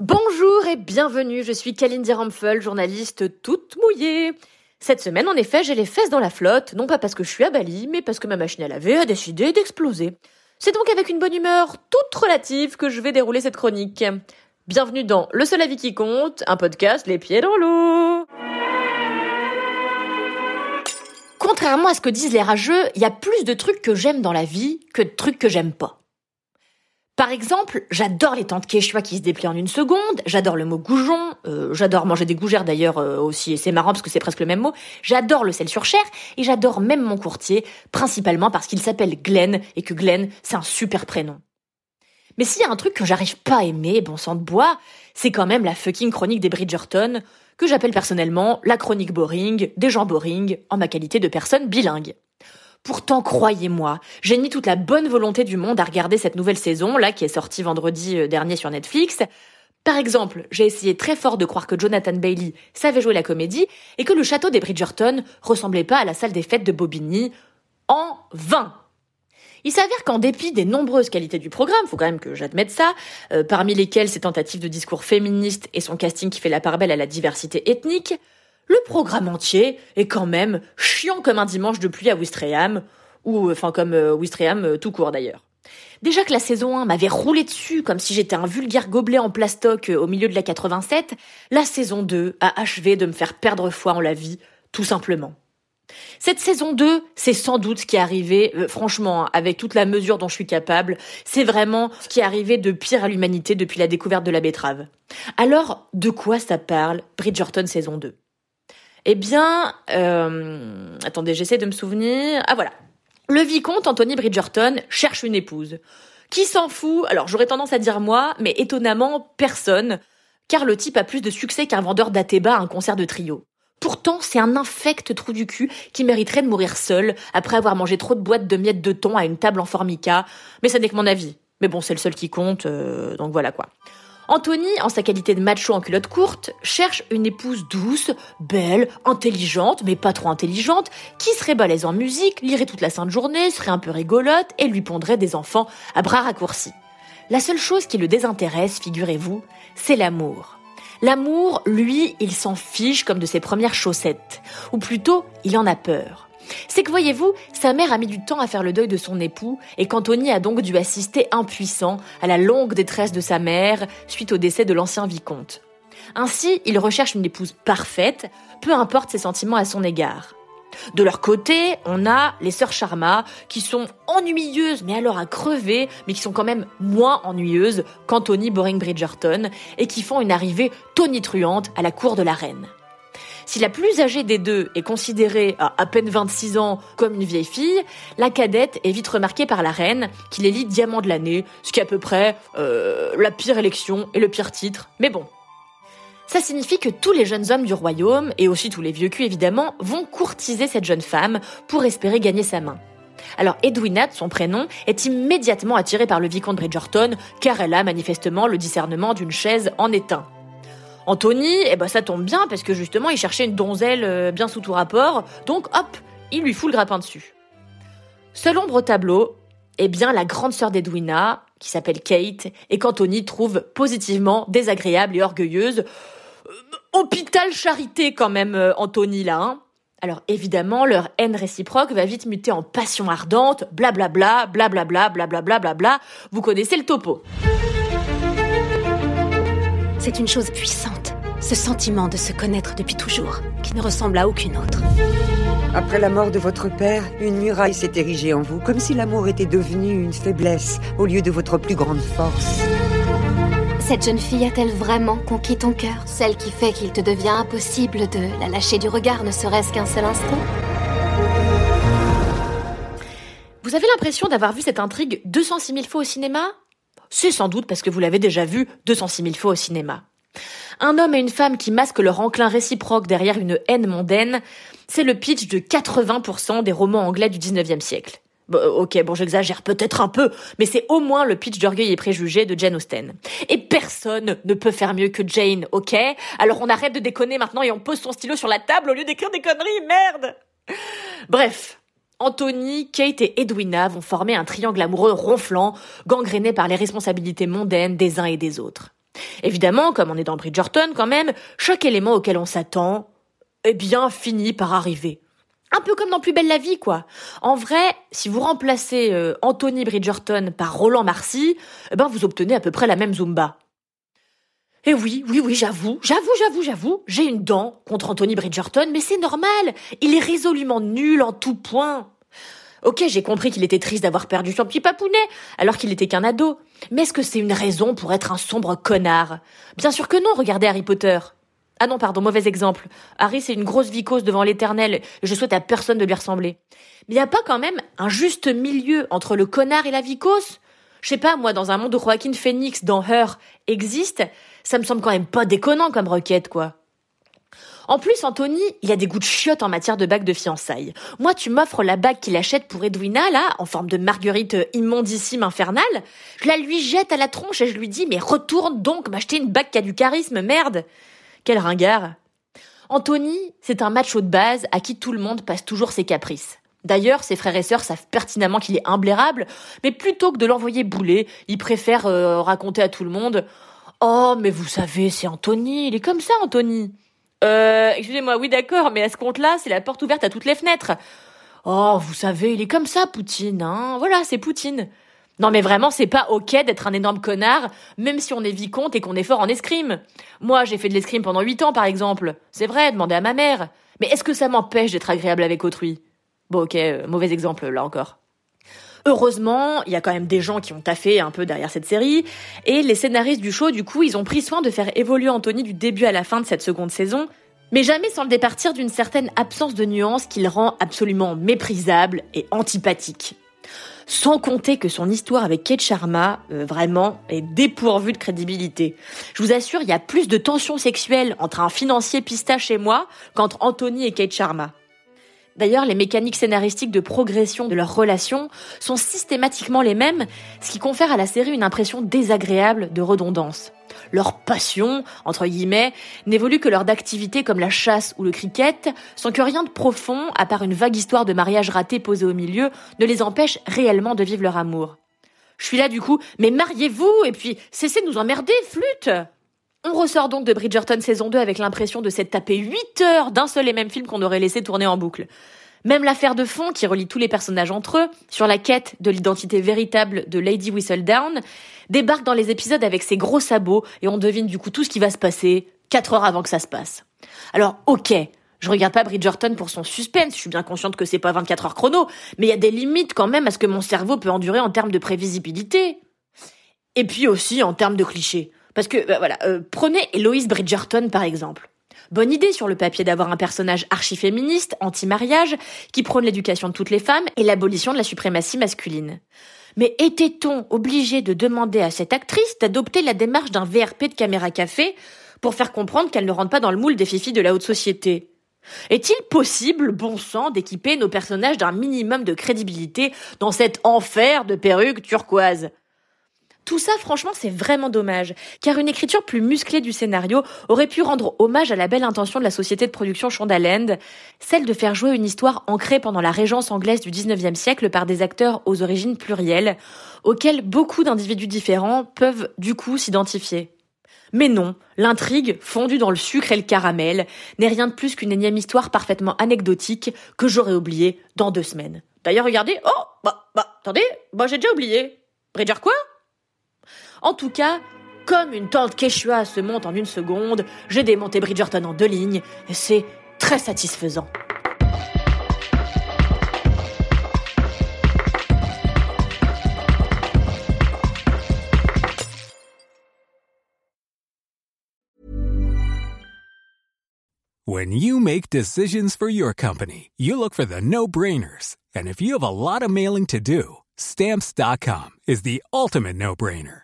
Bonjour et bienvenue, je suis Kalindi Rampfel, journaliste toute mouillée. Cette semaine, en effet, j'ai les fesses dans la flotte, non pas parce que je suis à Bali, mais parce que ma machine à laver a décidé d'exploser. C'est donc avec une bonne humeur toute relative que je vais dérouler cette chronique. Bienvenue dans Le seul avis qui compte, un podcast les pieds dans l'eau. Contrairement à ce que disent les rageux, il y a plus de trucs que j'aime dans la vie que de trucs que j'aime pas. Par exemple, j'adore les tentes quechua qui se déplient en une seconde, j'adore le mot goujon, euh, j'adore manger des gougères d'ailleurs euh, aussi, et c'est marrant parce que c'est presque le même mot, j'adore le sel sur chair, et j'adore même mon courtier, principalement parce qu'il s'appelle Glenn, et que Glenn, c'est un super prénom. Mais s'il y a un truc que j'arrive pas à aimer, bon sang de bois, c'est quand même la fucking chronique des Bridgerton, que j'appelle personnellement la chronique boring des gens boring, en ma qualité de personne bilingue. Pourtant, croyez-moi, j'ai mis toute la bonne volonté du monde à regarder cette nouvelle saison, là, qui est sortie vendredi euh, dernier sur Netflix. Par exemple, j'ai essayé très fort de croire que Jonathan Bailey savait jouer la comédie et que le château des Bridgerton ressemblait pas à la salle des fêtes de Bobigny. En vain! Il s'avère qu'en dépit des nombreuses qualités du programme, faut quand même que j'admette ça, euh, parmi lesquelles ses tentatives de discours féministes et son casting qui fait la part belle à la diversité ethnique, le programme entier est quand même chiant comme un dimanche de pluie à Wistreham, ou enfin comme euh, Wistreham euh, tout court d'ailleurs. Déjà que la saison 1 m'avait roulé dessus comme si j'étais un vulgaire gobelet en plastoc euh, au milieu de la 87, la saison 2 a achevé de me faire perdre foi en la vie, tout simplement. Cette saison 2, c'est sans doute ce qui est arrivé, franchement, hein, avec toute la mesure dont je suis capable, c'est vraiment ce qui est arrivé de pire à l'humanité depuis la découverte de la betterave. Alors, de quoi ça parle Bridgerton saison 2 eh bien, euh, attendez, j'essaie de me souvenir. Ah voilà. Le vicomte Anthony Bridgerton cherche une épouse. Qui s'en fout? Alors j'aurais tendance à dire moi, mais étonnamment personne, car le type a plus de succès qu'un vendeur d'Athéba à un concert de trio. Pourtant, c'est un infect trou du cul qui mériterait de mourir seul après avoir mangé trop de boîtes de miettes de thon à une table en formica. Mais ça n'est que mon avis. Mais bon, c'est le seul qui compte, euh, donc voilà quoi. Anthony, en sa qualité de macho en culotte courte, cherche une épouse douce, belle, intelligente, mais pas trop intelligente, qui serait balèze en musique, lirait toute la sainte journée, serait un peu rigolote et lui pondrait des enfants à bras raccourcis. La seule chose qui le désintéresse, figurez-vous, c'est l'amour. L'amour, lui, il s'en fiche comme de ses premières chaussettes. Ou plutôt, il en a peur. C'est que voyez-vous, sa mère a mis du temps à faire le deuil de son époux et qu'Anthony a donc dû assister impuissant à la longue détresse de sa mère suite au décès de l'ancien vicomte. Ainsi, il recherche une épouse parfaite, peu importe ses sentiments à son égard. De leur côté, on a les sœurs Sharma, qui sont ennuyeuses, mais alors à crever, mais qui sont quand même moins ennuyeuses qu'Anthony Boring Bridgerton, et qui font une arrivée tonitruante à la cour de la reine. Si la plus âgée des deux est considérée à à peine 26 ans comme une vieille fille, la cadette est vite remarquée par la reine qui l'élit diamant de l'année, ce qui est à peu près euh, la pire élection et le pire titre. Mais bon. Ça signifie que tous les jeunes hommes du royaume, et aussi tous les vieux culs évidemment, vont courtiser cette jeune femme pour espérer gagner sa main. Alors Edwina, son prénom, est immédiatement attirée par le vicomte Bridgerton, car elle a manifestement le discernement d'une chaise en étain. Anthony, eh ben ça tombe bien parce que justement il cherchait une donzelle euh, bien sous tout rapport, donc hop, il lui fout le grappin dessus. Seul ombre au tableau, eh bien la grande sœur d'Edwina, qui s'appelle Kate, et qu'Anthony trouve positivement désagréable et orgueilleuse. Euh, hôpital charité quand même, euh, Anthony là. Hein. Alors évidemment, leur haine réciproque va vite muter en passion ardente, blablabla, blablabla, blablabla, bla. Vous connaissez le topo. C'est une chose puissante, ce sentiment de se connaître depuis toujours, qui ne ressemble à aucune autre. Après la mort de votre père, une muraille s'est érigée en vous, comme si l'amour était devenu une faiblesse au lieu de votre plus grande force. Cette jeune fille a-t-elle vraiment conquis ton cœur Celle qui fait qu'il te devient impossible de la lâcher du regard, ne serait-ce qu'un seul instant? Vous avez l'impression d'avoir vu cette intrigue 206 000 fois au cinéma? C'est sans doute parce que vous l'avez déjà vu 206 000 fois au cinéma. Un homme et une femme qui masquent leur enclin réciproque derrière une haine mondaine, c'est le pitch de 80% des romans anglais du 19e siècle. Bon, euh, ok, bon, j'exagère peut-être un peu, mais c'est au moins le pitch d'Orgueil et Préjugés de Jane Austen. Et personne ne peut faire mieux que Jane, ok? Alors on arrête de déconner maintenant et on pose son stylo sur la table au lieu d'écrire des conneries, merde Bref, Anthony, Kate et Edwina vont former un triangle amoureux ronflant, gangréné par les responsabilités mondaines des uns et des autres. Évidemment, comme on est dans Bridgerton quand même, chaque élément auquel on s'attend, eh bien, finit par arriver. Un peu comme dans Plus belle la vie, quoi. En vrai, si vous remplacez euh, Anthony Bridgerton par Roland Marcy, eh ben vous obtenez à peu près la même Zumba. Et oui, oui, oui, j'avoue, j'avoue, j'avoue, j'avoue, j'ai une dent contre Anthony Bridgerton, mais c'est normal. Il est résolument nul en tout point. Ok, j'ai compris qu'il était triste d'avoir perdu son petit papounet, alors qu'il était qu'un ado. Mais est-ce que c'est une raison pour être un sombre connard? Bien sûr que non, regardez Harry Potter. Ah non, pardon, mauvais exemple. Harry, c'est une grosse vicose devant l'éternel, et je souhaite à personne de lui ressembler. Mais y a pas quand même un juste milieu entre le connard et la vicose? Je sais pas, moi, dans un monde où Joaquin Phoenix dans Her existe, ça me semble quand même pas déconnant comme requête, quoi. En plus, Anthony, il a des goûts de chiottes en matière de bague de fiançailles. Moi, tu m'offres la bague qu'il achète pour Edwina, là, en forme de marguerite immondissime infernale. Je la lui jette à la tronche et je lui dis, mais retourne donc m'acheter une bague qui a du charisme, merde. Quel ringard. Anthony, c'est un macho de base à qui tout le monde passe toujours ses caprices. D'ailleurs, ses frères et sœurs savent pertinemment qu'il est imblairable, mais plutôt que de l'envoyer bouler, ils préfèrent euh, raconter à tout le monde Oh, mais vous savez, c'est Anthony, il est comme ça, Anthony. Euh, excusez-moi, oui d'accord, mais à ce compte-là, c'est la porte ouverte à toutes les fenêtres. Oh, vous savez, il est comme ça, Poutine, hein. Voilà, c'est Poutine. Non mais vraiment, c'est pas ok d'être un énorme connard, même si on est vicomte et qu'on est fort en escrime. Moi, j'ai fait de l'escrime pendant huit ans, par exemple. C'est vrai, demandez à ma mère. Mais est-ce que ça m'empêche d'être agréable avec autrui? Bon, ok, euh, mauvais exemple, là encore. Heureusement, il y a quand même des gens qui ont taffé un peu derrière cette série, et les scénaristes du show, du coup, ils ont pris soin de faire évoluer Anthony du début à la fin de cette seconde saison, mais jamais sans le départir d'une certaine absence de nuance qui le rend absolument méprisable et antipathique. Sans compter que son histoire avec Kate Sharma, euh, vraiment, est dépourvue de crédibilité. Je vous assure, il y a plus de tensions sexuelles entre un financier pistache et moi qu'entre Anthony et Kate Sharma. D'ailleurs, les mécaniques scénaristiques de progression de leur relation sont systématiquement les mêmes, ce qui confère à la série une impression désagréable de redondance. Leur passion, entre guillemets, n'évolue que lors d'activités comme la chasse ou le cricket, sans que rien de profond, à part une vague histoire de mariage raté posée au milieu, ne les empêche réellement de vivre leur amour. Je suis là du coup, mais mariez-vous et puis cessez de nous emmerder, flûte on ressort donc de Bridgerton saison 2 avec l'impression de s'être tapé 8 heures d'un seul et même film qu'on aurait laissé tourner en boucle. Même l'affaire de fond qui relie tous les personnages entre eux, sur la quête de l'identité véritable de Lady Whistledown, débarque dans les épisodes avec ses gros sabots et on devine du coup tout ce qui va se passer 4 heures avant que ça se passe. Alors ok, je regarde pas Bridgerton pour son suspense, je suis bien consciente que c'est pas 24 heures chrono, mais il y a des limites quand même à ce que mon cerveau peut endurer en termes de prévisibilité. Et puis aussi en termes de clichés. Parce que, bah, voilà, euh, prenez Eloise Bridgerton par exemple. Bonne idée sur le papier d'avoir un personnage archi-féministe, anti-mariage, qui prône l'éducation de toutes les femmes et l'abolition de la suprématie masculine. Mais était-on obligé de demander à cette actrice d'adopter la démarche d'un VRP de caméra café pour faire comprendre qu'elle ne rentre pas dans le moule des fifis de la haute société? Est-il possible, bon sang, d'équiper nos personnages d'un minimum de crédibilité dans cet enfer de perruques turquoises? Tout ça, franchement, c'est vraiment dommage, car une écriture plus musclée du scénario aurait pu rendre hommage à la belle intention de la société de production Shondaland, celle de faire jouer une histoire ancrée pendant la régence anglaise du 19e siècle par des acteurs aux origines plurielles, auxquels beaucoup d'individus différents peuvent du coup s'identifier. Mais non, l'intrigue, fondue dans le sucre et le caramel, n'est rien de plus qu'une énième histoire parfaitement anecdotique que j'aurais oubliée dans deux semaines. D'ailleurs, regardez, oh, bah, bah, attendez, bah, j'ai déjà oublié. Bridger quoi? En tout cas, comme une tante Quechua se monte en une seconde, j'ai démonté Bridgerton en deux lignes, et c'est très satisfaisant. When you make decisions for your company, you look for the no-brainers. And if you have a lot of mailing to do, stamps.com is the ultimate no-brainer.